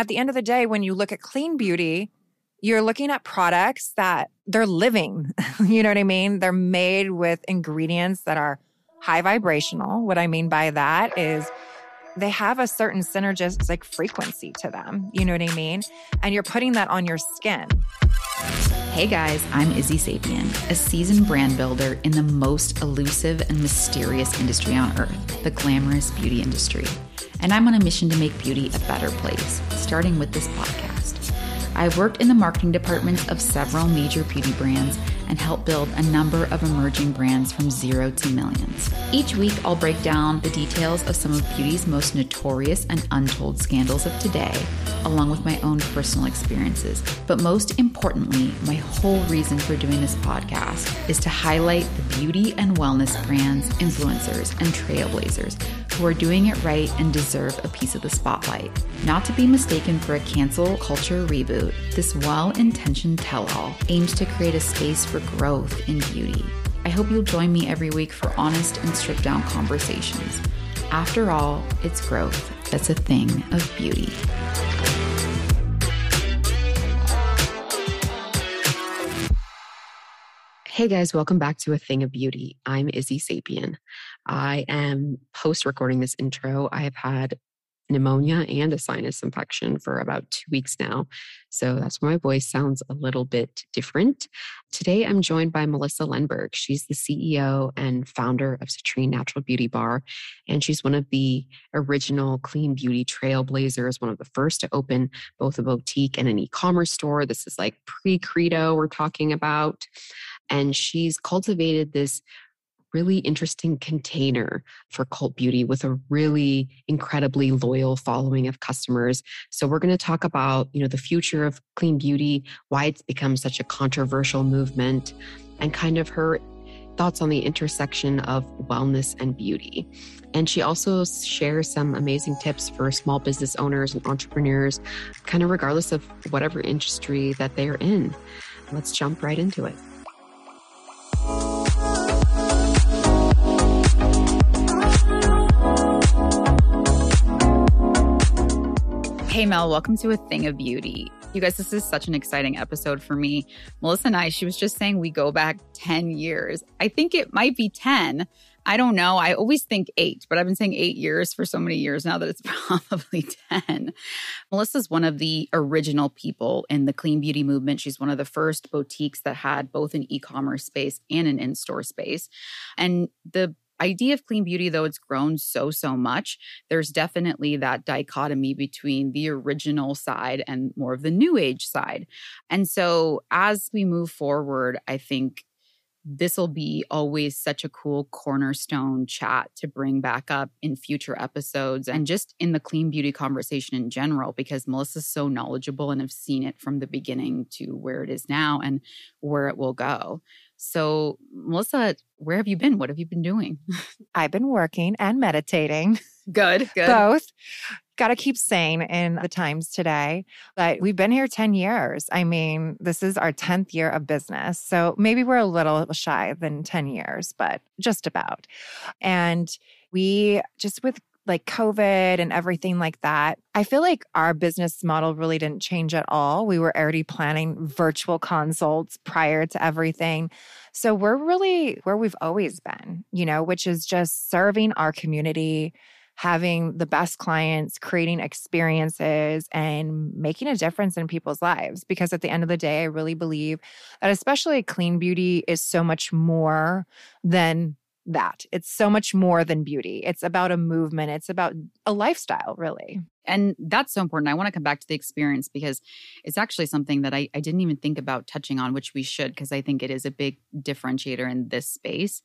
at the end of the day, when you look at clean beauty, you're looking at products that they're living. you know what I mean? They're made with ingredients that are high vibrational. What I mean by that is they have a certain synergistic frequency to them. You know what I mean? And you're putting that on your skin. Hey guys, I'm Izzy Sapien, a seasoned brand builder in the most elusive and mysterious industry on earth, the glamorous beauty industry. And I'm on a mission to make beauty a better place, starting with this podcast. I've worked in the marketing departments of several major beauty brands and help build a number of emerging brands from zero to millions. Each week, I'll break down the details of some of beauty's most notorious and untold scandals of today, along with my own personal experiences. But most importantly, my whole reason for doing this podcast is to highlight the beauty and wellness brands, influencers, and trailblazers who are doing it right and deserve a piece of the spotlight. Not to be mistaken for a cancel culture reboot, this well intentioned tell all aims to create a space for growth in beauty. I hope you'll join me every week for honest and stripped down conversations. After all, it's growth that's a thing of beauty. Hey guys, welcome back to A Thing of Beauty. I'm Izzy Sapien. I am post recording this intro. I have had pneumonia and a sinus infection for about two weeks now. So that's why my voice sounds a little bit different. Today, I'm joined by Melissa Lenberg. She's the CEO and founder of Citrine Natural Beauty Bar. And she's one of the original clean beauty trailblazers, one of the first to open both a boutique and an e commerce store. This is like pre credo we're talking about. And she's cultivated this really interesting container for cult beauty with a really incredibly loyal following of customers. So we're going to talk about, you know, the future of clean beauty, why it's become such a controversial movement, and kind of her thoughts on the intersection of wellness and beauty. And she also shares some amazing tips for small business owners and entrepreneurs, kind of regardless of whatever industry that they're in. Let's jump right into it. Hey, Mel, welcome to A Thing of Beauty. You guys, this is such an exciting episode for me. Melissa and I, she was just saying we go back 10 years. I think it might be 10. I don't know. I always think eight, but I've been saying eight years for so many years now that it's probably 10. Melissa's one of the original people in the clean beauty movement. She's one of the first boutiques that had both an e commerce space and an in store space. And the idea of clean beauty, though it's grown so, so much, there's definitely that dichotomy between the original side and more of the new age side. And so as we move forward, I think this will be always such a cool cornerstone chat to bring back up in future episodes and just in the clean beauty conversation in general because Melissa's so knowledgeable and have seen it from the beginning to where it is now and where it will go. So, Melissa, where have you been? What have you been doing? I've been working and meditating. Good, good. Both. Got to keep sane in the times today. But we've been here 10 years. I mean, this is our 10th year of business. So maybe we're a little shy than 10 years, but just about. And we just with like COVID and everything like that, I feel like our business model really didn't change at all. We were already planning virtual consults prior to everything. So we're really where we've always been, you know, which is just serving our community, having the best clients, creating experiences, and making a difference in people's lives. Because at the end of the day, I really believe that, especially clean beauty, is so much more than that. It's so much more than beauty. It's about a movement, it's about a lifestyle, really. And that's so important. I want to come back to the experience because it's actually something that I, I didn't even think about touching on, which we should, because I think it is a big differentiator in this space.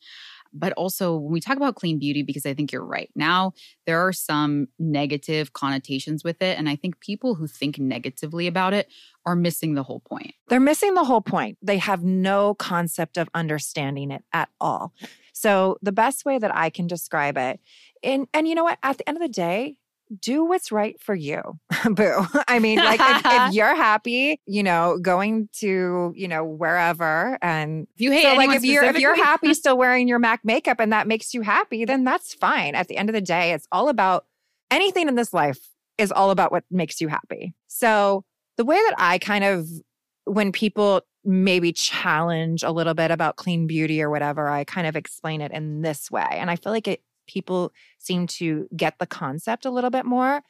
But also, when we talk about clean beauty, because I think you're right. Now, there are some negative connotations with it. And I think people who think negatively about it are missing the whole point. They're missing the whole point. They have no concept of understanding it at all. So the best way that I can describe it, and and you know what, at the end of the day, do what's right for you. Boo. I mean, like if, if, you're happy, you know, going to, you know, wherever and if you hate so like if you're if you're happy still wearing your MAC makeup and that makes you happy, then that's fine. At the end of the day, it's all about anything in this life is all about what makes you happy. So, the way that I kind of, when people maybe challenge a little bit about clean beauty or whatever, I kind of explain it in this way. And I feel like it, people seem to get the concept a little bit more.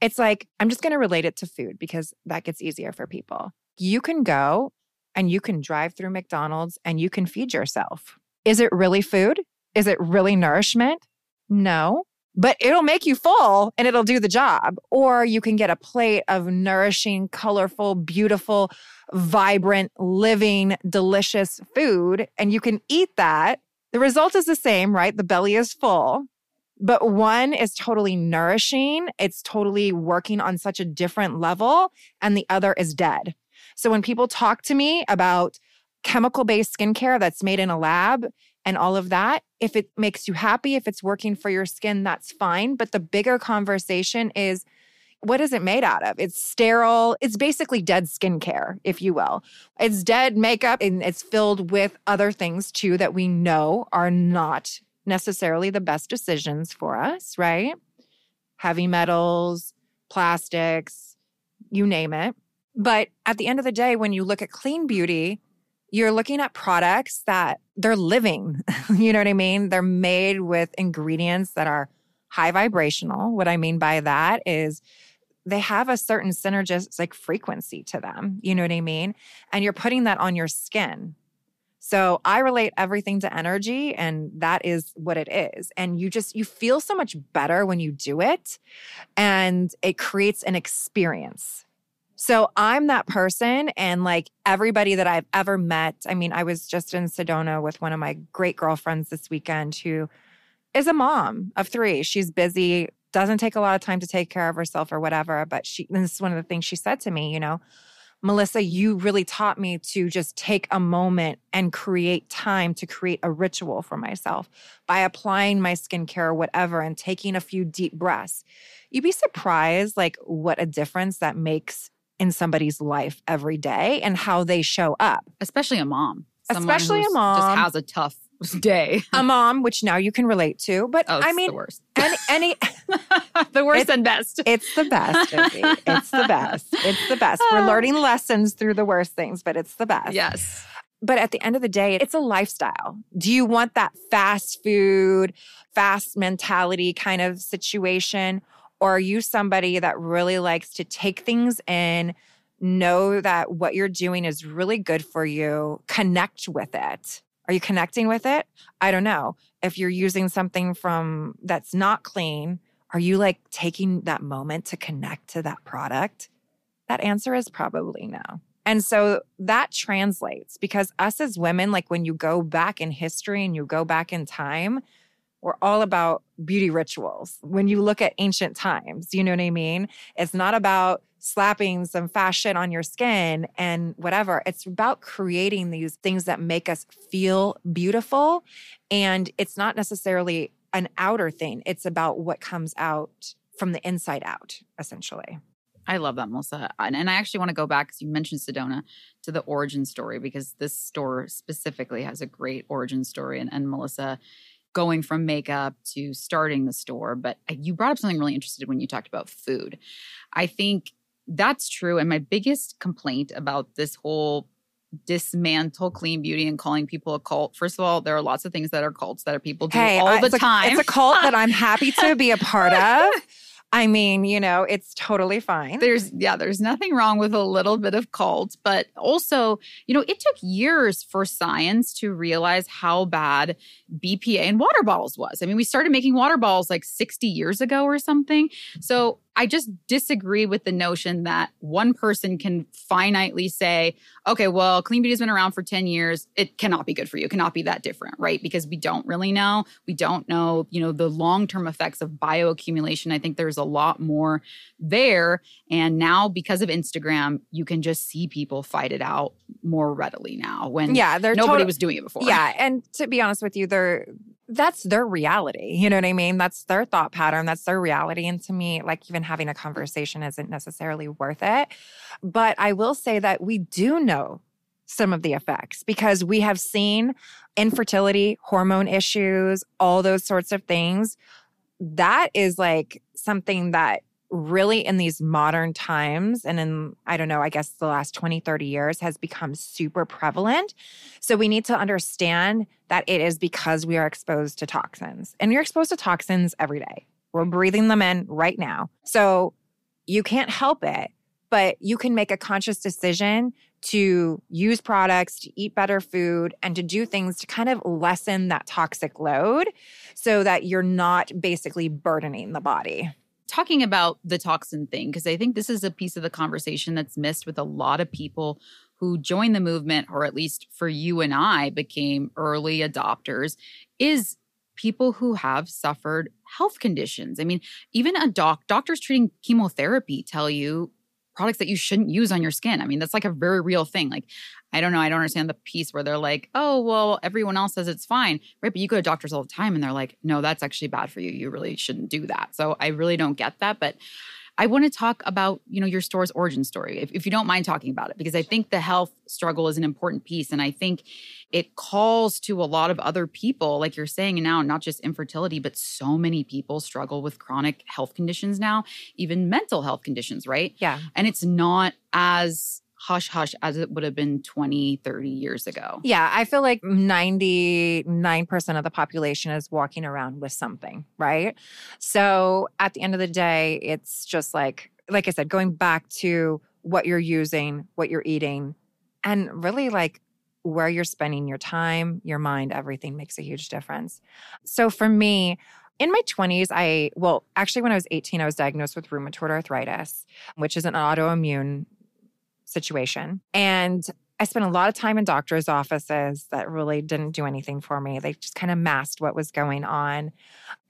It's like, I'm just going to relate it to food because that gets easier for people. You can go and you can drive through McDonald's and you can feed yourself. Is it really food? Is it really nourishment? No, but it'll make you full and it'll do the job. Or you can get a plate of nourishing, colorful, beautiful, vibrant, living, delicious food and you can eat that. The result is the same, right? The belly is full. But one is totally nourishing, it's totally working on such a different level, and the other is dead. So when people talk to me about chemical based skincare that's made in a lab and all of that, if it makes you happy, if it's working for your skin, that's fine. But the bigger conversation is what is it made out of? It's sterile. It's basically dead skincare, if you will. It's dead makeup and it's filled with other things too that we know are not necessarily the best decisions for us, right? Heavy metals, plastics, you name it. But at the end of the day, when you look at clean beauty, you're looking at products that they're living. you know what I mean? They're made with ingredients that are high vibrational. What I mean by that is they have a certain synergistic frequency to them. You know what I mean? And you're putting that on your skin. So I relate everything to energy and that is what it is. And you just you feel so much better when you do it and it creates an experience. So I'm that person. And like everybody that I've ever met, I mean, I was just in Sedona with one of my great girlfriends this weekend who is a mom of three. She's busy, doesn't take a lot of time to take care of herself or whatever. But she, this is one of the things she said to me, you know, Melissa, you really taught me to just take a moment and create time to create a ritual for myself by applying my skincare or whatever and taking a few deep breaths. You'd be surprised, like, what a difference that makes in somebody's life every day and how they show up. Especially a mom. Especially a mom. Just has a tough day. a mom, which now you can relate to. But oh, I mean, the worst. any, any the worst and best. It's the best, It's the best. It's the best. We're learning lessons through the worst things, but it's the best. Yes. But at the end of the day, it's a lifestyle. Do you want that fast food, fast mentality kind of situation? Or are you somebody that really likes to take things in, know that what you're doing is really good for you, connect with it? Are you connecting with it? I don't know. If you're using something from that's not clean, are you like taking that moment to connect to that product? That answer is probably no. And so that translates because us as women, like when you go back in history and you go back in time, we're all about beauty rituals. When you look at ancient times, you know what I mean? It's not about slapping some fashion on your skin and whatever. It's about creating these things that make us feel beautiful. And it's not necessarily an outer thing, it's about what comes out from the inside out, essentially. I love that, Melissa. And, and I actually want to go back because you mentioned Sedona to the origin story because this store specifically has a great origin story. And, and Melissa, going from makeup to starting the store. But you brought up something really interesting when you talked about food. I think that's true. And my biggest complaint about this whole dismantle clean beauty and calling people a cult. First of all, there are lots of things that are cults that are people do hey, all the it's time. A, it's a cult that I'm happy to be a part of. I mean, you know, it's totally fine. There's, yeah, there's nothing wrong with a little bit of cult, but also, you know, it took years for science to realize how bad BPA in water bottles was. I mean, we started making water bottles like 60 years ago or something. So I just disagree with the notion that one person can finitely say, okay, well, clean beauty has been around for 10 years. It cannot be good for you. It cannot be that different, right? Because we don't really know. We don't know, you know, the long-term effects of bioaccumulation. I think there's a lot more there. And now because of Instagram, you can just see people fight it out more readily now when yeah, nobody was doing it before. Yeah. And to be honest with you, they're that's their reality. You know what I mean? That's their thought pattern. That's their reality. And to me, like even having a conversation isn't necessarily worth it. But I will say that we do know some of the effects because we have seen infertility, hormone issues, all those sorts of things. That is like something that really in these modern times and in i don't know i guess the last 20 30 years has become super prevalent. So we need to understand that it is because we are exposed to toxins and you're exposed to toxins every day. We're breathing them in right now. So you can't help it but you can make a conscious decision to use products, to eat better food, and to do things to kind of lessen that toxic load so that you're not basically burdening the body. Talking about the toxin thing, because I think this is a piece of the conversation that's missed with a lot of people who joined the movement, or at least for you and I became early adopters, is people who have suffered health conditions. I mean, even a doc, doctors treating chemotherapy tell you products that you shouldn't use on your skin. I mean, that's like a very real thing. Like, I don't know, I don't understand the piece where they're like, oh, well, everyone else says it's fine, right? But you go to doctors all the time and they're like, no, that's actually bad for you. You really shouldn't do that. So I really don't get that. But I want to talk about, you know, your store's origin story, if, if you don't mind talking about it, because I think the health struggle is an important piece. And I think it calls to a lot of other people, like you're saying now, not just infertility, but so many people struggle with chronic health conditions now, even mental health conditions, right? Yeah. And it's not as hush hush as it would have been 20, 30 years ago. Yeah, I feel like 99% of the population is walking around with something, right? So at the end of the day, it's just like, like I said, going back to what you're using, what you're eating, and really like where you're spending your time, your mind, everything makes a huge difference. So for me, in my 20s, I, well, actually, when I was 18, I was diagnosed with rheumatoid arthritis, which is an autoimmune situation. And I spent a lot of time in doctors' offices that really didn't do anything for me. They just kind of masked what was going on.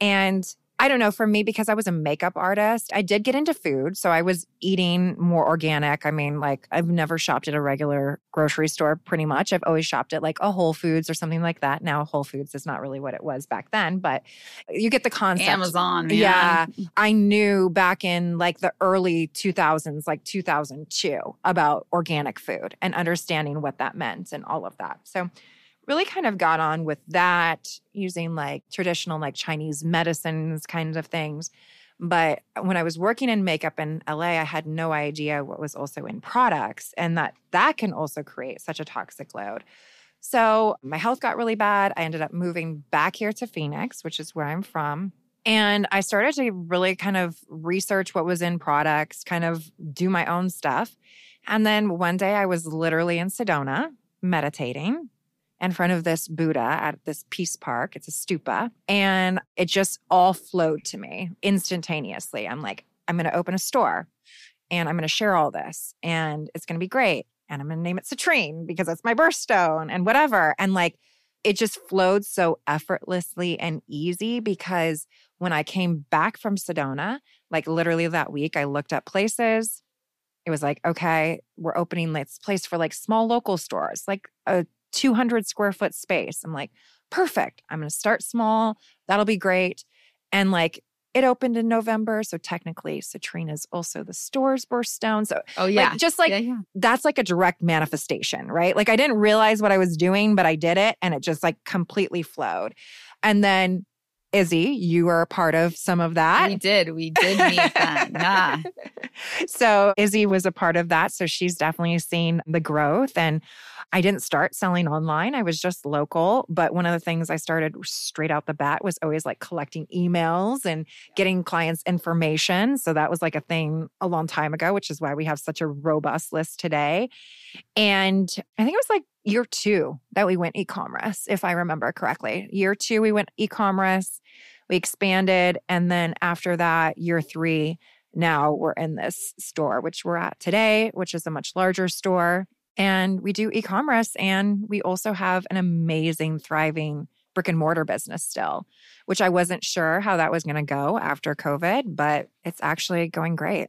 And I don't know, for me, because I was a makeup artist, I did get into food. So I was eating more organic. I mean, like, I've never shopped at a regular grocery store pretty much. I've always shopped at like a Whole Foods or something like that. Now, Whole Foods is not really what it was back then, but you get the concept. Amazon. Man. Yeah. I knew back in like the early 2000s, like 2002, about organic food and understanding what that meant and all of that. So, really kind of got on with that using like traditional like Chinese medicines kinds of things. But when I was working in makeup in LA, I had no idea what was also in products and that that can also create such a toxic load. So my health got really bad. I ended up moving back here to Phoenix, which is where I'm from. And I started to really kind of research what was in products, kind of do my own stuff. And then one day I was literally in Sedona meditating in front of this Buddha at this peace park. It's a stupa. And it just all flowed to me instantaneously. I'm like, I'm going to open a store and I'm going to share all this and it's going to be great. And I'm going to name it Citrine because that's my birthstone and whatever. And like, it just flowed so effortlessly and easy because when I came back from Sedona, like literally that week, I looked up places. It was like, okay, we're opening this place for like small local stores, like a 200 square foot space. I'm like, perfect. I'm going to start small. That'll be great. And like, it opened in November. So technically, Citrine is also the store's birthstone. So, oh, yeah. Like, just like yeah, yeah. that's like a direct manifestation, right? Like, I didn't realize what I was doing, but I did it and it just like completely flowed. And then Izzy, you were a part of some of that. We did. We did meet that. Yeah. so Izzy was a part of that. So she's definitely seen the growth. And I didn't start selling online. I was just local. But one of the things I started straight out the bat was always like collecting emails and getting clients information. So that was like a thing a long time ago, which is why we have such a robust list today. And I think it was like year two that we went e commerce, if I remember correctly. Year two, we went e commerce, we expanded. And then after that, year three, now we're in this store, which we're at today, which is a much larger store. And we do e commerce and we also have an amazing, thriving brick and mortar business still, which I wasn't sure how that was going to go after COVID, but it's actually going great.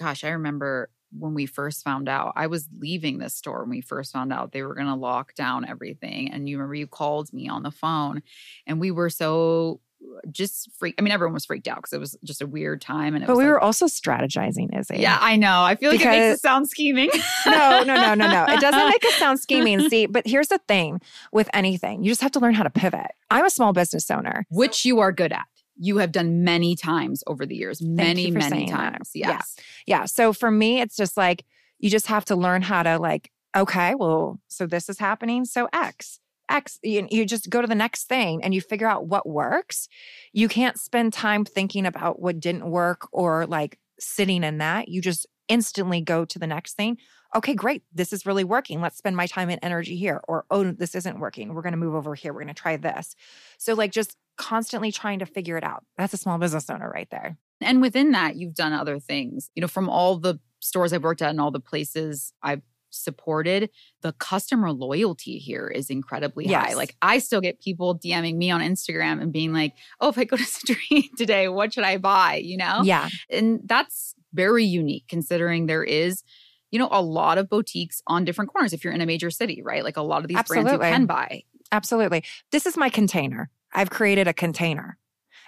Gosh, I remember when we first found out. I was leaving this store when we first found out they were going to lock down everything. And you remember you called me on the phone and we were so uh, just freak. I mean, everyone was freaked out because it was just a weird time. And but we like, were also strategizing, Izzy. Yeah, I know. I feel like because, it makes it sound scheming. no, no, no, no, no. It doesn't make it sound scheming. See, but here's the thing with anything, you just have to learn how to pivot. I'm a small business owner, which you are good at. You have done many times over the years, many, many times. Yes. Yeah. So for me, it's just like you just have to learn how to like, okay, well, so this is happening. So X. X, you, you just go to the next thing and you figure out what works. You can't spend time thinking about what didn't work or like sitting in that. You just instantly go to the next thing. Okay, great. This is really working. Let's spend my time and energy here. Or, oh, this isn't working. We're going to move over here. We're going to try this. So, like, just constantly trying to figure it out. That's a small business owner right there. And within that, you've done other things. You know, from all the stores I've worked at and all the places I've supported, the customer loyalty here is incredibly high. Like I still get people DMing me on Instagram and being like, "Oh, if I go to Citrine today, what should I buy?" You know? Yeah. And that's very unique considering there is you know a lot of boutiques on different corners if you're in a major city, right? Like a lot of these brands you can buy. Absolutely. This is my container. I've created a container.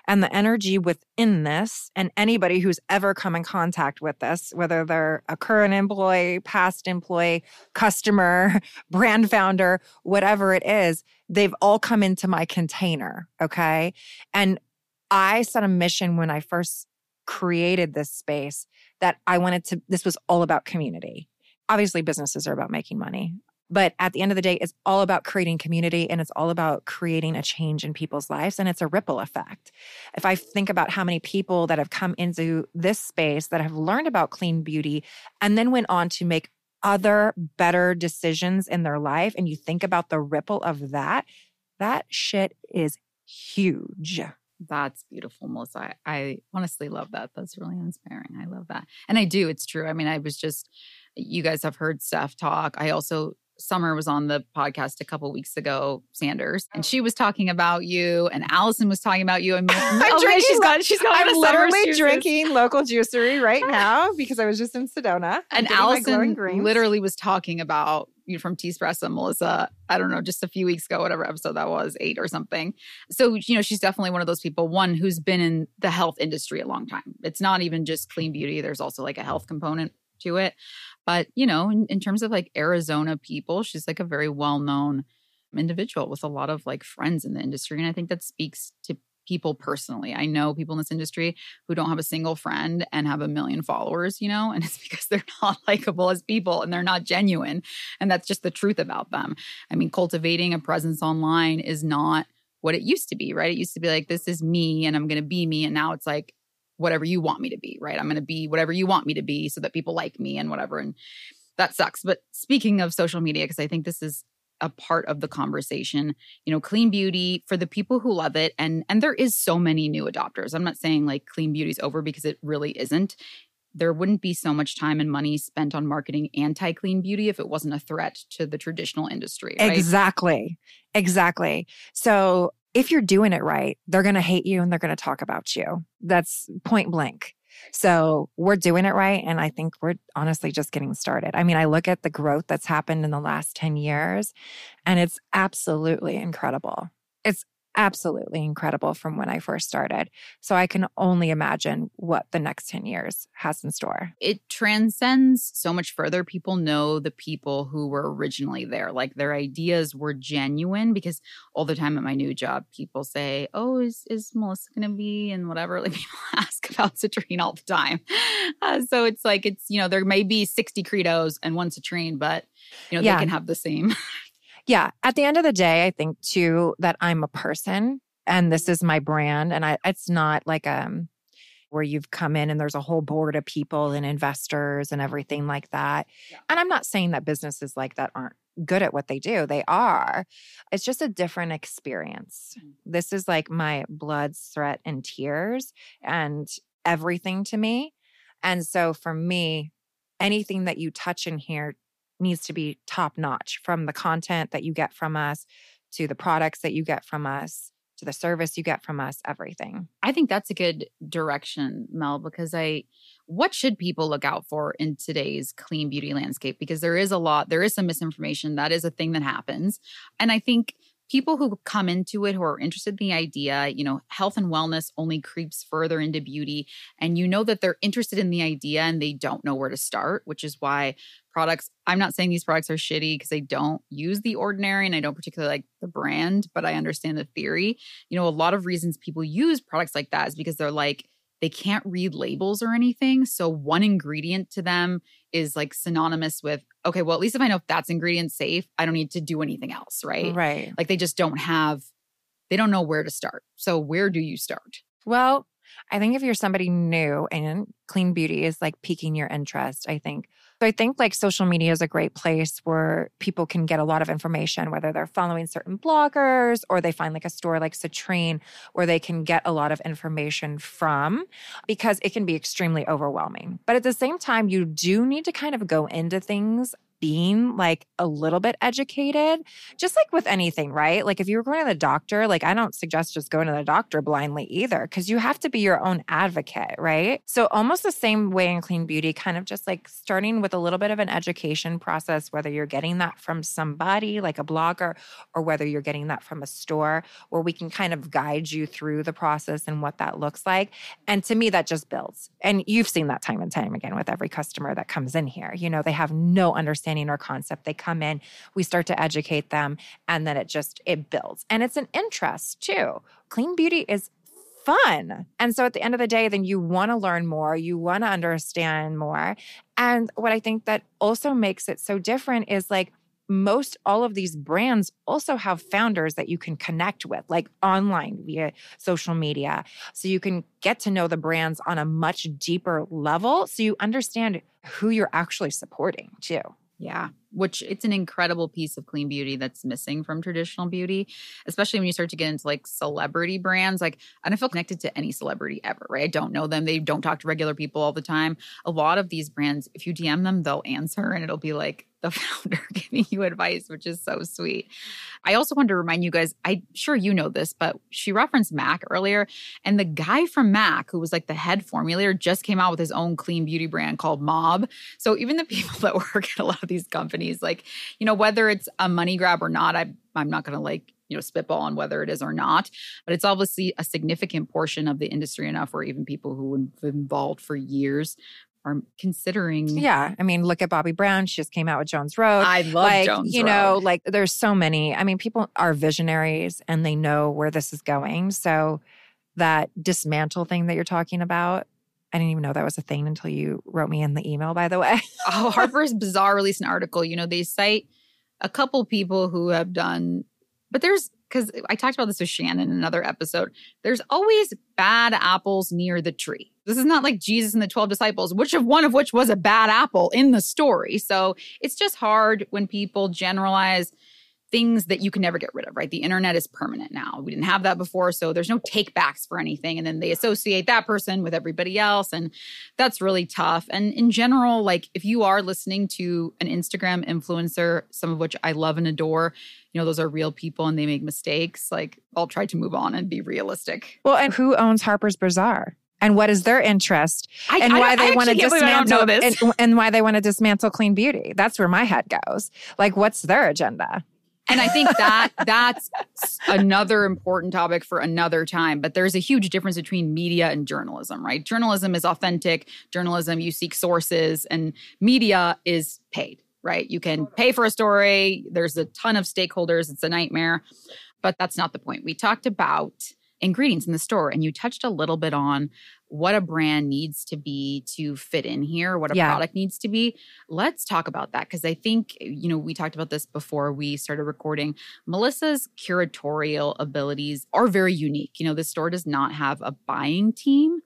And the energy within this, and anybody who's ever come in contact with this, whether they're a current employee, past employee, customer, brand founder, whatever it is, they've all come into my container. Okay. And I set a mission when I first created this space that I wanted to, this was all about community. Obviously, businesses are about making money. But at the end of the day, it's all about creating community and it's all about creating a change in people's lives. And it's a ripple effect. If I think about how many people that have come into this space that have learned about clean beauty and then went on to make other better decisions in their life, and you think about the ripple of that, that shit is huge. That's beautiful, Melissa. I, I honestly love that. That's really inspiring. I love that. And I do. It's true. I mean, I was just, you guys have heard Steph talk. I also, Summer was on the podcast a couple weeks ago, Sanders, and oh. she was talking about you, and Allison was talking about you. And I'm oh, drinking she's got, she's got I'm literally drinking local juicery right now because I was just in Sedona. I'm And getting my glowing Allison literally was talking about you from Espresso, Melissa, I don't know, just a few weeks ago, whatever episode that was, eight or something. So, you know, she's definitely one of those people, one who's been in the health industry a long time. It's not even just clean beauty, there's also like a health component to it. But, you know, in, in terms of like Arizona people, she's like a very well known individual with a lot of like friends in the industry. And I think that speaks to people personally. I know people in this industry who don't have a single friend and have a million followers, you know, and it's because they're not likable as people and they're not genuine. And that's just the truth about them. I mean, cultivating a presence online is not what it used to be, right? It used to be like, this is me and I'm going to be me. And now it's like, whatever you want me to be, right? I'm going to be whatever you want me to be so that people like me and whatever. And that sucks. But speaking of social media, because I think this is a part of the conversation you know clean beauty for the people who love it and and there is so many new adopters i'm not saying like clean beauty's over because it really isn't there wouldn't be so much time and money spent on marketing anti clean beauty if it wasn't a threat to the traditional industry right Exactly. Exactly. So if you're doing it right, they're going to hate you and they're going to talk about you. That's point blank. So we're doing it right. And I think we're honestly just getting started. I mean, I look at the growth that's happened in the last 10 years, and it's absolutely incredible. It's absolutely incredible from when I first started. So I can only imagine what the next 10 years has in store. it transcends so much further. People know the people who were originally there. Like their ideas were genuine because all the time at my new job, people say, Oh, is, is Melissa going to be and whatever? Like people ask about Citrine all the time. Uh, so it's like, it's, you know, there may be 60 credos and one Citrine, but, you know, Yeah. they can have the same. Yeah. At the end of the day, I think too that I'm a person and this is my brand. And I it's not like um where you've come in and there's a whole board of people and investors and everything like that. Yeah. And I'm not saying that businesses like that aren't good at what they do. They are. It's just a different experience. Mm. This is like my blood, sweat, and tears and everything to me. And so for me, anything that you touch in here needs to be top notch from the content that you get from us to the products that you get from us to the service you get from us, everything. I think that's a good direction, Mel, because I what should people look out for in today's clean beauty landscape? Because there is a lot, there is some misinformation. That is a thing that happens. And I think people who come into it who are interested in the idea, you know, health and wellness only creeps further into beauty. And you know that they're interested in the idea and they don't know where to start, which is why products, I'm not saying these products are shitty because I don't use the ordinary and I don't particularly like the brand, but I understand the theory. You know, a lot of reasons people use products like that is because they're like, they can't read labels or anything. So one ingredient to them is like synonymous with, okay, well, at least if I know if that's ingredient safe, I don't need to do anything else, right? Right. Like they just don't have, they don't know where to start. So where do you start? Well, I think if you're somebody new and clean beauty is like piquing your interest, I think so I think like social media is a great place where people can get a lot of information, whether they're following certain bloggers or they find like a store like Citrine where they can get a lot of information from because it can be extremely overwhelming. But at the same time, you do need to kind of go into things being like a little bit educated, just like with anything, right? Like if you were going to the doctor, like I don't suggest just going to the doctor blindly either, because you have to be your own advocate, right? So almost the same way in clean beauty, kind of just like starting with a little bit of an education process, whether you're getting that from somebody like a blogger or whether you're getting that from a store where we can kind of guide you through the process and what that looks like. And to me, that just builds. And you've seen that time and time again with every customer that comes in here. You know, they have no understanding understanding our concept. They come in, we start to educate them, and then it just it builds. And it's an interest too. Clean beauty is fun. And so at the end of the day, then you want to learn more, you want to understand more. And what I think that also makes it so different is like most all of these brands also have founders that you can connect with, like online via social media. So you can get to know the brands on a much deeper level. So you understand who you're actually supporting too. Yeah, which it's an incredible piece of clean beauty that's missing from traditional beauty, especially when you start to get into like celebrity brands. Like, I don't feel connected to any celebrity ever, right? I don't know them. They don't talk to regular people all the time. A lot of these brands, if you DM them, they'll answer and it'll be like, the founder giving you advice, which is so sweet. I also wanted to remind you guys, I'm sure you know this, but she referenced MAC earlier. And the guy from MAC, who was like the head formulator, just came out with his own clean beauty brand called Mob. So even the people that work at a lot of these companies, like, you know, whether it's a money grab or not, I, I'm not going to like, you know, spitball on whether it is or not, but it's obviously a significant portion of the industry enough where even people who have been involved for years are considering. Yeah. I mean, look at Bobbi Brown. She just came out with Jones Road. I love like, Jones You Road. know, like there's so many. I mean, people are visionaries and they know where this is going. So that dismantle thing that you're talking about, I didn't even know that was a thing until you wrote me in the email, by the way. oh, Harper's Bazaar released an article. You know, they cite a couple people who have done, but there's because I talked about this with Shannon in another episode. There's always bad apples near the tree. This is not like Jesus and the 12 disciples, which of one of which was a bad apple in the story. So it's just hard when people generalize things that you can never get rid of, right? The internet is permanent now. We didn't have that before. So there's no takebacks for anything. And then they associate that person with everybody else. And that's really tough. And in general, like if you are listening to an Instagram influencer, some of which I love and adore, you know, those are real people and they make mistakes. Like I'll try to move on and be realistic. Well, and who owns Harper's Bazaar? And what is their interest? I, and I- why they want to actually can't believe I don't dismantle this. and, and why they want to dismantle clean beauty. That's where my head goes. Like, what's their agenda? And I think that that's another important topic for another time. But there's a huge difference between media and journalism, right? Journalism is authentic. Journalism, you seek sources, and media is paid, right? You can pay for a story. There's a ton of stakeholders. It's a nightmare. But that's not the point. We talked about ingredients in the store, and you touched a little bit on what a brand needs to be to fit in here, what a Yeah. product needs to be. Let's talk about that because I think, you know, we talked about this before we started recording. Melissa's curatorial abilities are very unique. You know, the store does not have a buying team,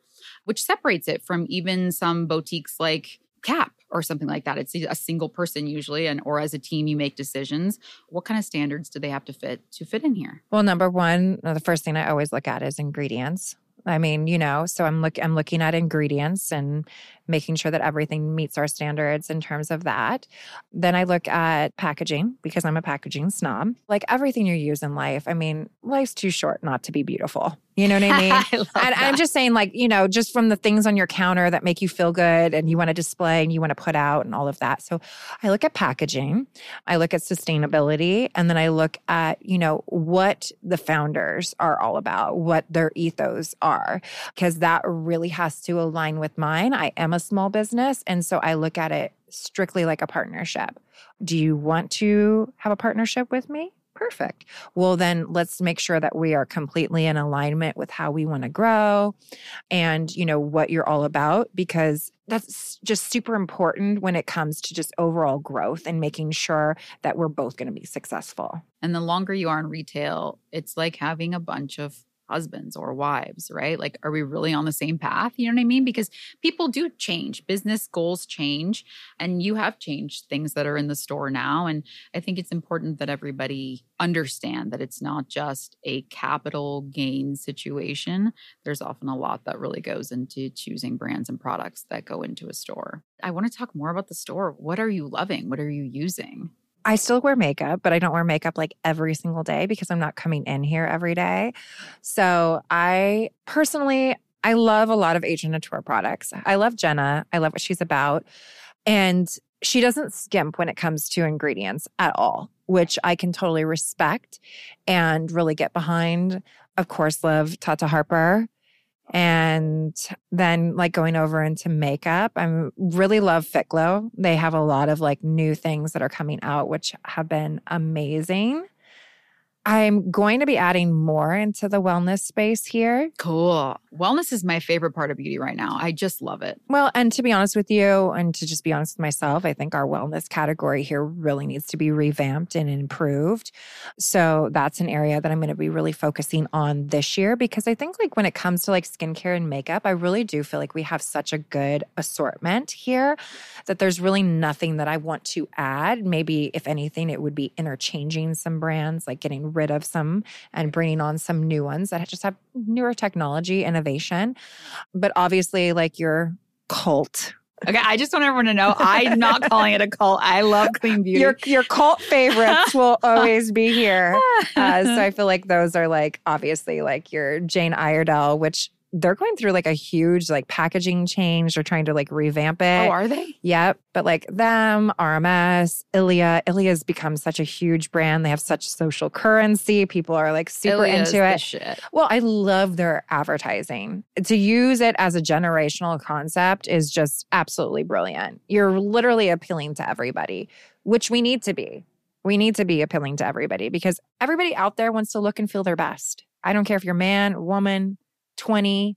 which separates it from even some boutiques like Cap or something like that. It's a single person usually, and or as a team, you make decisions. What kind of standards do they have to fit to fit in here? Well, number one, the first thing I always look at is ingredients. I mean, you know, so I'm look I'm looking at ingredients and making sure that everything meets our standards in terms of that. Then I look at packaging because I'm a packaging snob. Like everything you use in life, I mean, life's too short not to be beautiful. You know what I mean? I and. I'm just saying, like, you know, just from the things on your counter that make you feel good and you want to display and you want to put out and all of that. So I look at packaging, I look at sustainability, and then I look at, you know, what the founders are all about, what their ethos are, because that really has to align with mine. I am a small business. And so I look at it strictly like a partnership. Do you want to have a partnership with me? Perfect. Well, then let's make sure that we are completely in alignment with how we want to grow and, you know, what you're all about, because that's just super important when it comes to just overall growth and making sure that we're both going to be successful. And the longer you are in retail, it's like having a bunch of husbands or wives, right? Like, are we really on the same path? You know what I mean? Because people do change, business goals change, and you have changed things that are in the store now. And I think it's important that everybody understand that it's not just a capital gain situation. There's often a lot that really goes into choosing brands and products that go into a store. I want to talk more about the store. What are you loving? What are you using? I still wear makeup, but I don't wear makeup like every single day because I'm not coming in here every day. So I personally, I love a lot of Agent Nateur products. I love Jenna. I love what she's about. And she doesn't skimp when it comes to ingredients at all, which I can totally respect and really get behind. Of course, love Tata Harper. And then like going over into makeup, I really love FitGlow. They have a lot of like new things that are coming out, which have been amazing. I'm going to be adding more into the wellness space here. Cool. Wellness is my favorite part of beauty right now. I just love it. Well, and to be honest with you, and to just be honest with myself, I think our wellness category here really needs to be revamped and improved. So that's an area that I'm going to be really focusing on this year because I think, like, when it comes to like skincare and makeup, I really do feel like we have such a good assortment here that there's really nothing that I want to add. Maybe, if anything, it would be interchanging some brands, like getting rid of some and bringing on some new ones that just have newer technology, innovation. But obviously, like your cult. Okay, I just want everyone to know I'm not calling it a cult. I love clean beauty. Your your cult favorites will always be here. Uh, so I feel like those are like obviously like your Jane Iredale, which they're going through like a huge like packaging change. They're trying to like revamp it. oh, are they? Yep. But like them, RMS, Ilia. Ilia's become such a huge brand. They have such social currency. People are like super Ilia's into it. Shit. Well, I love their advertising. To use it as a generational concept is just absolutely brilliant. You're literally appealing to everybody, which we need to be. We need to be appealing to everybody because everybody out there wants to look and feel their best. I don't care if you're man, woman, 20,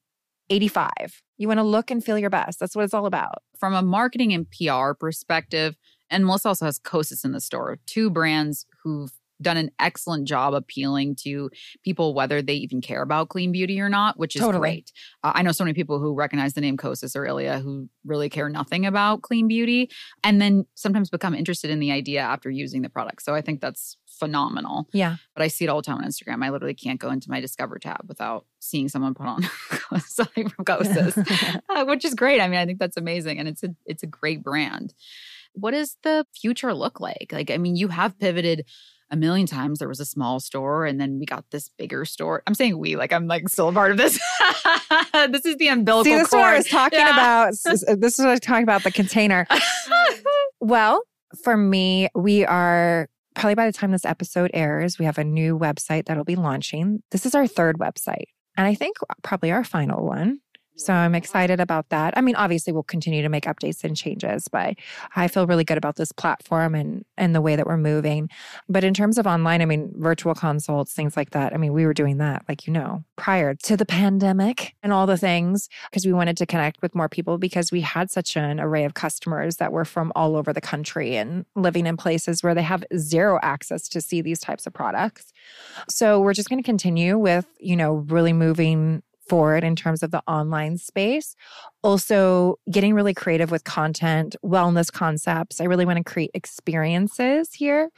85. You want to look and feel your best. That's what it's all about. From a marketing and PR perspective, and Melissa also has Kosas in the store, two brands who've done an excellent job appealing to people, whether they even care about clean beauty or not, which is Totally. great. Uh, I know so many people who recognize the name Kosas or Ilia who really care nothing about clean beauty and then sometimes become interested in the idea after using the product. So I think that's phenomenal. Yeah. But I see it all the time on Instagram. I literally can't go into my Discover tab without seeing someone put on something from uh, which is great. I mean, I think that's amazing, and it's a it's a great brand. What does the future look like? Like, I mean, you have pivoted a million times. There was a small store, and then we got this bigger store. I'm saying we, like I'm like still a part of this. this is the umbilical See, this is cord. what I was talking Yeah. about. This is what I was talking about the container. Well, for me, we are probably by the time this episode airs, we have a new website that'll be launching. This is our third website, and I think probably our final one. So I'm excited about that. I mean, obviously we'll continue to make updates and changes, but I feel really good about this platform and and the way that we're moving. But in terms of online, I mean, virtual consults, things like that. I mean, we were doing that, like you know, prior to the pandemic and all the things because we wanted to connect with more people because we had such an array of customers that were from all over the country and living in places where they have zero access to see these types of products. So we're just going to continue with, you know, really moving forward in terms of the online space. Also, getting really creative with content, wellness concepts. I really want to create experiences here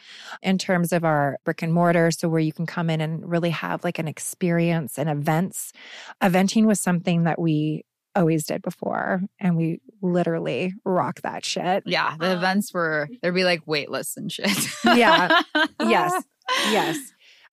in terms of our brick and mortar. So, where you can come in and really have like an experience and events. Eventing was something that we always did before. And we literally rock that shit. Yeah. The um, events were, there'd be like wait lists and shit. Yeah. Yes. Yes.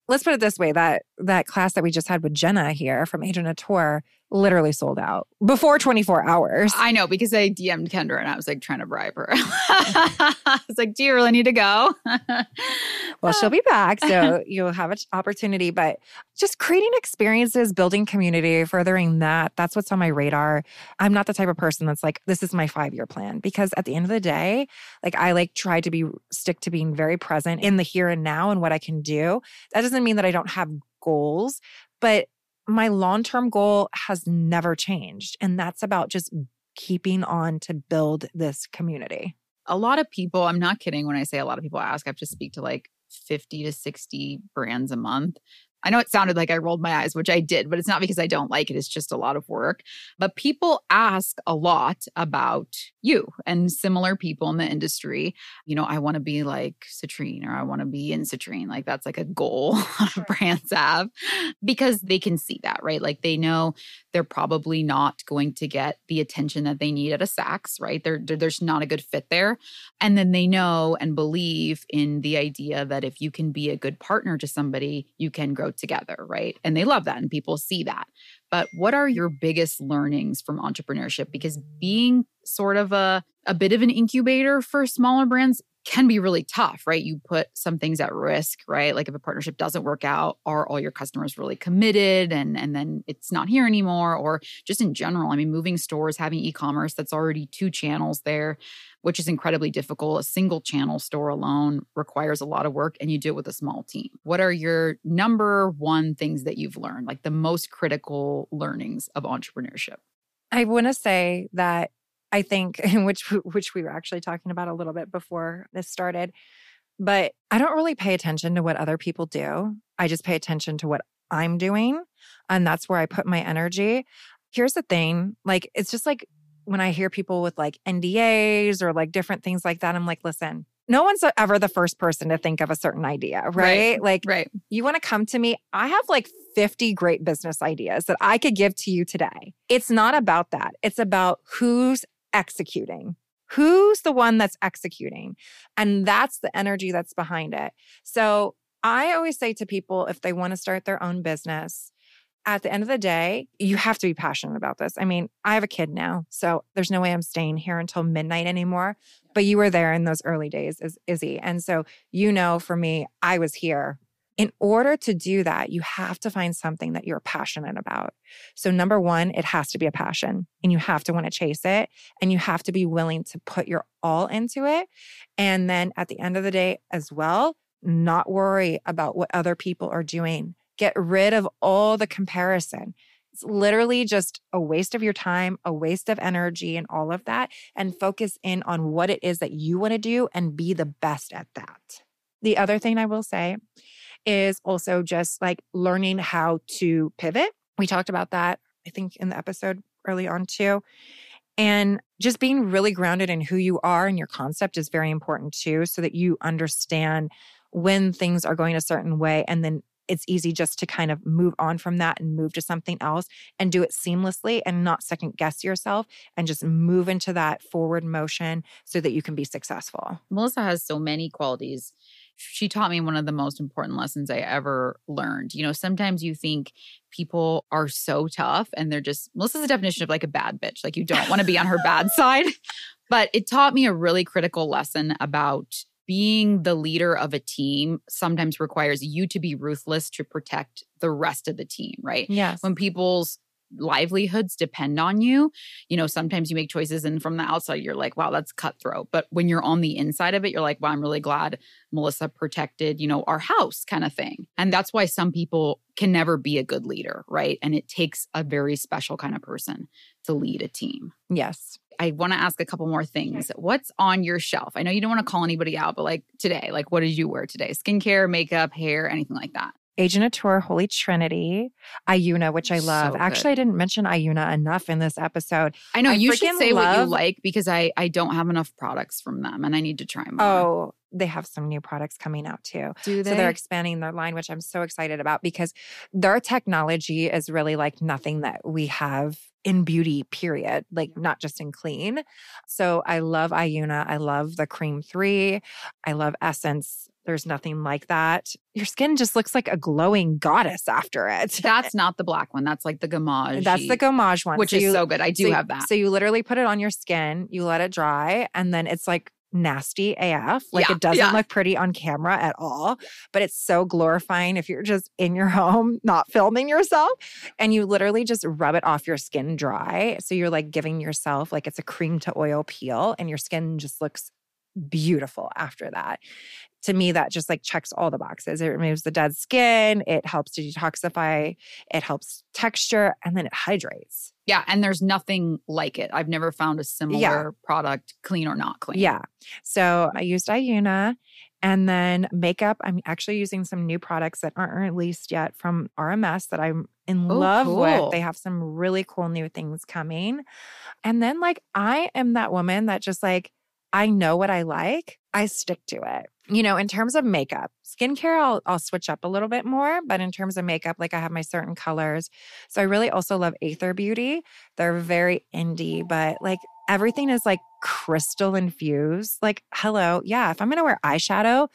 Let's put it this way that that class that we just had with Jenna here from Agent Nateur literally sold out before 24 hours. I know because I DM'd Kendra and I was like trying to bribe her. I was like, Do you really need to go? well, she'll be back. So you'll have an opportunity, but just creating experiences, building community, furthering that, that's what's on my radar. I'm not the type of person that's like, this is my five year plan because at the end of the day, like I like try to be stick to being very present in the here and now and what I can do. That doesn't mean that I don't have goals, but my long term goal has never changed. And that's about just keeping on to build this community. A lot of people, I'm not kidding when I say a lot of people ask, I have to speak to like 50 to 60 brands a month. I know it sounded like I rolled my eyes, which I did, but it's not because I don't like it. It's just a lot of work. But people ask a lot about you and similar people in the industry. You know, I want to be like Citrine or I want to be in Citrine. Like that's like a goal brands have because they can see that, right? Like they know they're probably not going to get the attention that they need at a Saks, right? They're, they're, there's not a good fit there. And then they know and believe in the idea that if you can be a good partner to somebody, you can grow together, right? And they love that and people see that. But what are your biggest learnings from entrepreneurship? Because being sort of a, a bit of an incubator for smaller brands can be really tough, right? You put some things at risk, right? Like if a partnership doesn't work out, are all your customers really committed and and then it's not here anymore or just in general, I mean moving stores, having e-commerce that's already two channels there, which is incredibly difficult. A single channel store alone requires a lot of work and you do it with a small team. What are your number one things that you've learned, like the most critical learnings of entrepreneurship? I want to say that I think, which which we were actually talking about a little bit before this started. But I don't really pay attention to what other people do. I just pay attention to what I'm doing, and that's where I put my energy. Here's the thing, like it's just like when I hear people with like NDAs or like different things like that, I'm like, listen, no one's ever the first person to think of a certain idea, right? Right. Like, Right. you want to come to me? I have like 50 great business ideas that I could give to you today. It's not about that. It's about who's executing. Who's the one that's executing? And that's the energy that's behind it. So I always say to people if they want to start their own business, at the end of the day, you have to be passionate about this. I mean, I have a kid now, so there's no way I'm staying here until midnight anymore. But you were there in those early days, is Izzy. And so, you know, for me, I was here. In order to do that, you have to find something that you're passionate about. So, number one, it has to be a passion and you have to want to chase it and you have to be willing to put your all into it. And then at the end of the day, as well, not worry about what other people are doing. Get rid of all the comparison. It's literally just a waste of your time, a waste of energy, and all of that. And focus in on what it is that you want to do and be the best at that. The other thing I will say is also just like learning how to pivot. We talked about that, I think, in the episode early on too. And just being really grounded in who you are and your concept is very important too, so that you understand when things are going a certain way and then it's easy just to kind of move on from that and move to something else and do it seamlessly and not second guess yourself and just move into that forward motion so that you can be successful. Melissa has so many qualities. She taught me one of the most important lessons I ever learned. You know, sometimes you think people are so tough and they're just, Melissa's a definition of like a bad bitch. Like you don't want to be on her bad side. But it taught me a really critical lesson about being the leader of a team sometimes requires you to be ruthless to protect the rest of the team, right? Yes. when people's livelihoods depend on you you know sometimes you make choices and from the outside you're like wow that's cutthroat but when you're on the inside of it you're like wow i'm really glad melissa protected you know our house kind of thing and that's why some people can never be a good leader right and it takes a very special kind of person to lead a team Yes. I want to ask a couple more things. What's on your shelf? I know you don't want to call anybody out, but like today, like what did you wear today? Skincare, makeup, hair, anything like that? Agent Nateur, Holy Trinity, Ayuna, which I love. So. Actually, I didn't mention Ayuna enough in this episode. I know I you should say what you like because I I don't have enough products from them and I need to try more. Oh, they have some new products coming out too. Do they? So they're expanding their line, which I'm so excited about because their technology is really like nothing that we have in beauty, period, like not just in clean. So I love Ayuna. I love the Cream 3. I love Essence. There's nothing like that. Your skin just looks like a glowing goddess after it. That's not the black one. That's like the Gamage. That's the Gommage one. which So is you- so good. I do so, have that. So you literally put it on your skin, you let it dry, and then it's like nasty AF. Like Yeah, it doesn't yeah. look pretty on camera at all, but it's so glorifying if you're just in your home, not filming yourself, and you literally just rub it off your skin dry. So you're like giving yourself like it's a cream to oil peel, and your skin just looks beautiful after that. To me, that just like checks all the boxes. It removes the dead skin, it helps to detoxify, it helps texture, and then it hydrates. yeah, and there's nothing like it. I've never found a similar product, clean or not clean. Yeah. So I used Ayuna. And then makeup, I'm actually using some new products that aren't released yet from RMS that I'm in Oh, love cool. with. They have some really cool new things coming. And then, like, I am that woman that just like, I know what I like, I stick to it. You know, in terms of makeup, skincare, I'll, I'll switch up a little bit more. But in terms of makeup, like I have my certain colors. So I really also love Aether Beauty. They're very indie, but like everything is like crystal infused. Like, hello, yeah, if I'm gonna wear eyeshadow,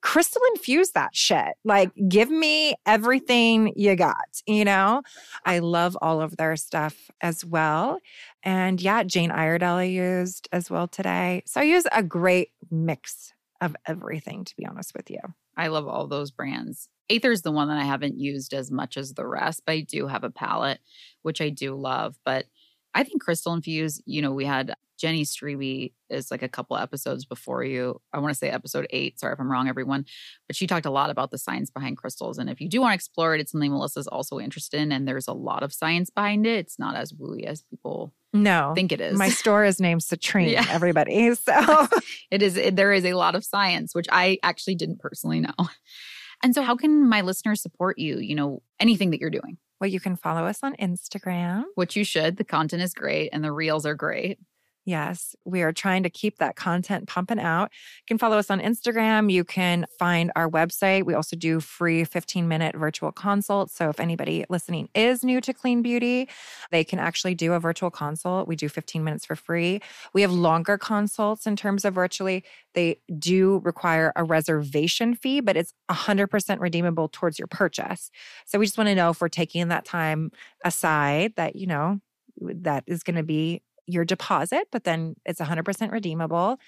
crystal infuse that shit. Like, give me everything you got, you know? I love all of their stuff as well. And yeah, Jane Iredale I used as well today. So I use a great mix of everything, to be honest with you. I love all those brands. Aether is the one that I haven't used as much as the rest, but I do have a palette, which I do love. But I think Crystal Infused, you know, we had Jenny Strebe is like a couple episodes before you. I want to say episode eight. Sorry if I'm wrong, everyone. But she talked a lot about the science behind crystals. And if you do want to explore it, it's something Melissa's also interested in. And there's a lot of science behind it. It's not as wooey as people No. think it is. My store is named Citrine, Yeah. everybody. So it is it, there is a lot of science which i actually didn't personally know and so how can my listeners support you you know anything that you're doing well, you can follow us on Instagram. which you should the content is great and the reels are great Yes, we are trying to keep that content pumping out. You can follow us on Instagram. You can find our website. We also do free 15 minute virtual consults. So if anybody listening is new to clean beauty, they can actually do a virtual consult. We do 15 minutes for free. We have longer consults in terms of virtually. They do require a reservation fee, but it's 100% redeemable towards your purchase. So we just want to know if we're taking that time aside that, you know, that is going to be your deposit, but then it's 100% redeemable.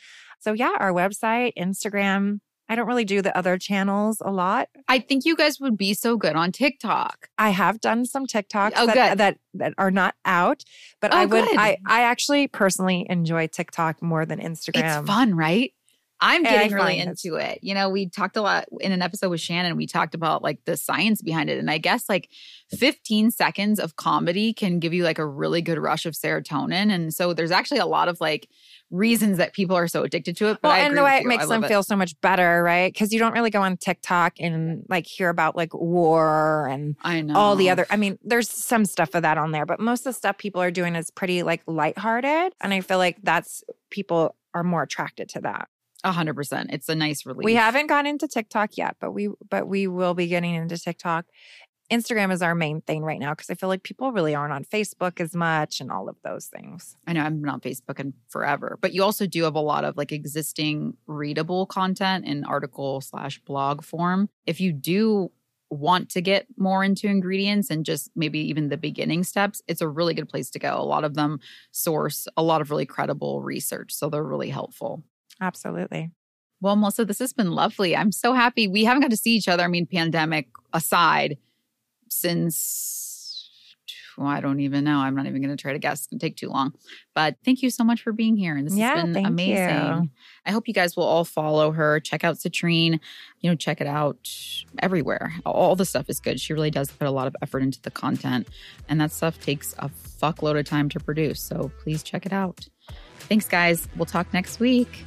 So, yeah, our website, Instagram. I don't really do the other channels a lot. i think you guys would be so good on tiktok I have done some TikToks Oh, that, that that are not out, but Oh, I would good. I I actually personally enjoy TikTok more than Instagram. it's fun right i'm getting really into it you know we talked a lot in an episode with shannon we talked about like the science behind it and i guess like 15 seconds of comedy can give you like a really good rush of serotonin and so there's actually a lot of like reasons that people are so addicted to it but Well, I and the way it makes them it. feel so much better, right? Because you don't really go on TikTok and like hear about like war and I know all the other i mean there's some stuff of that on there but most of the stuff people are doing is pretty like lighthearted and i feel like that's people are more attracted to that A hundred percent. It's a nice relief. we haven't gotten into tiktok yet but we but we will be getting into tiktok instagram is our main thing right now because i feel like people really aren't on facebook as much and all of those things I know I'm not Facebook in forever, but you also do have a lot of like existing readable content in article slash blog form. If you do want to get more into ingredients and just maybe even the beginning steps, it's a really good place to go. A lot of them source a lot of really credible research, so they're really helpful. Absolutely Well, Melissa, this has been lovely. I'm so happy. We haven't got to see each other, I mean, pandemic aside, since well, I don't even know. I'm not even going to try to guess. It's going to take too long. But thank you so much for being here. And this Yeah, has been amazing. you. I hope you guys will all follow her. Check out Citrine. You know, check it out everywhere. All the stuff is good. She really does put a lot of effort into the content. And that stuff takes a fuckload of time to produce. So please check it out. Thanks, guys. We'll talk next week.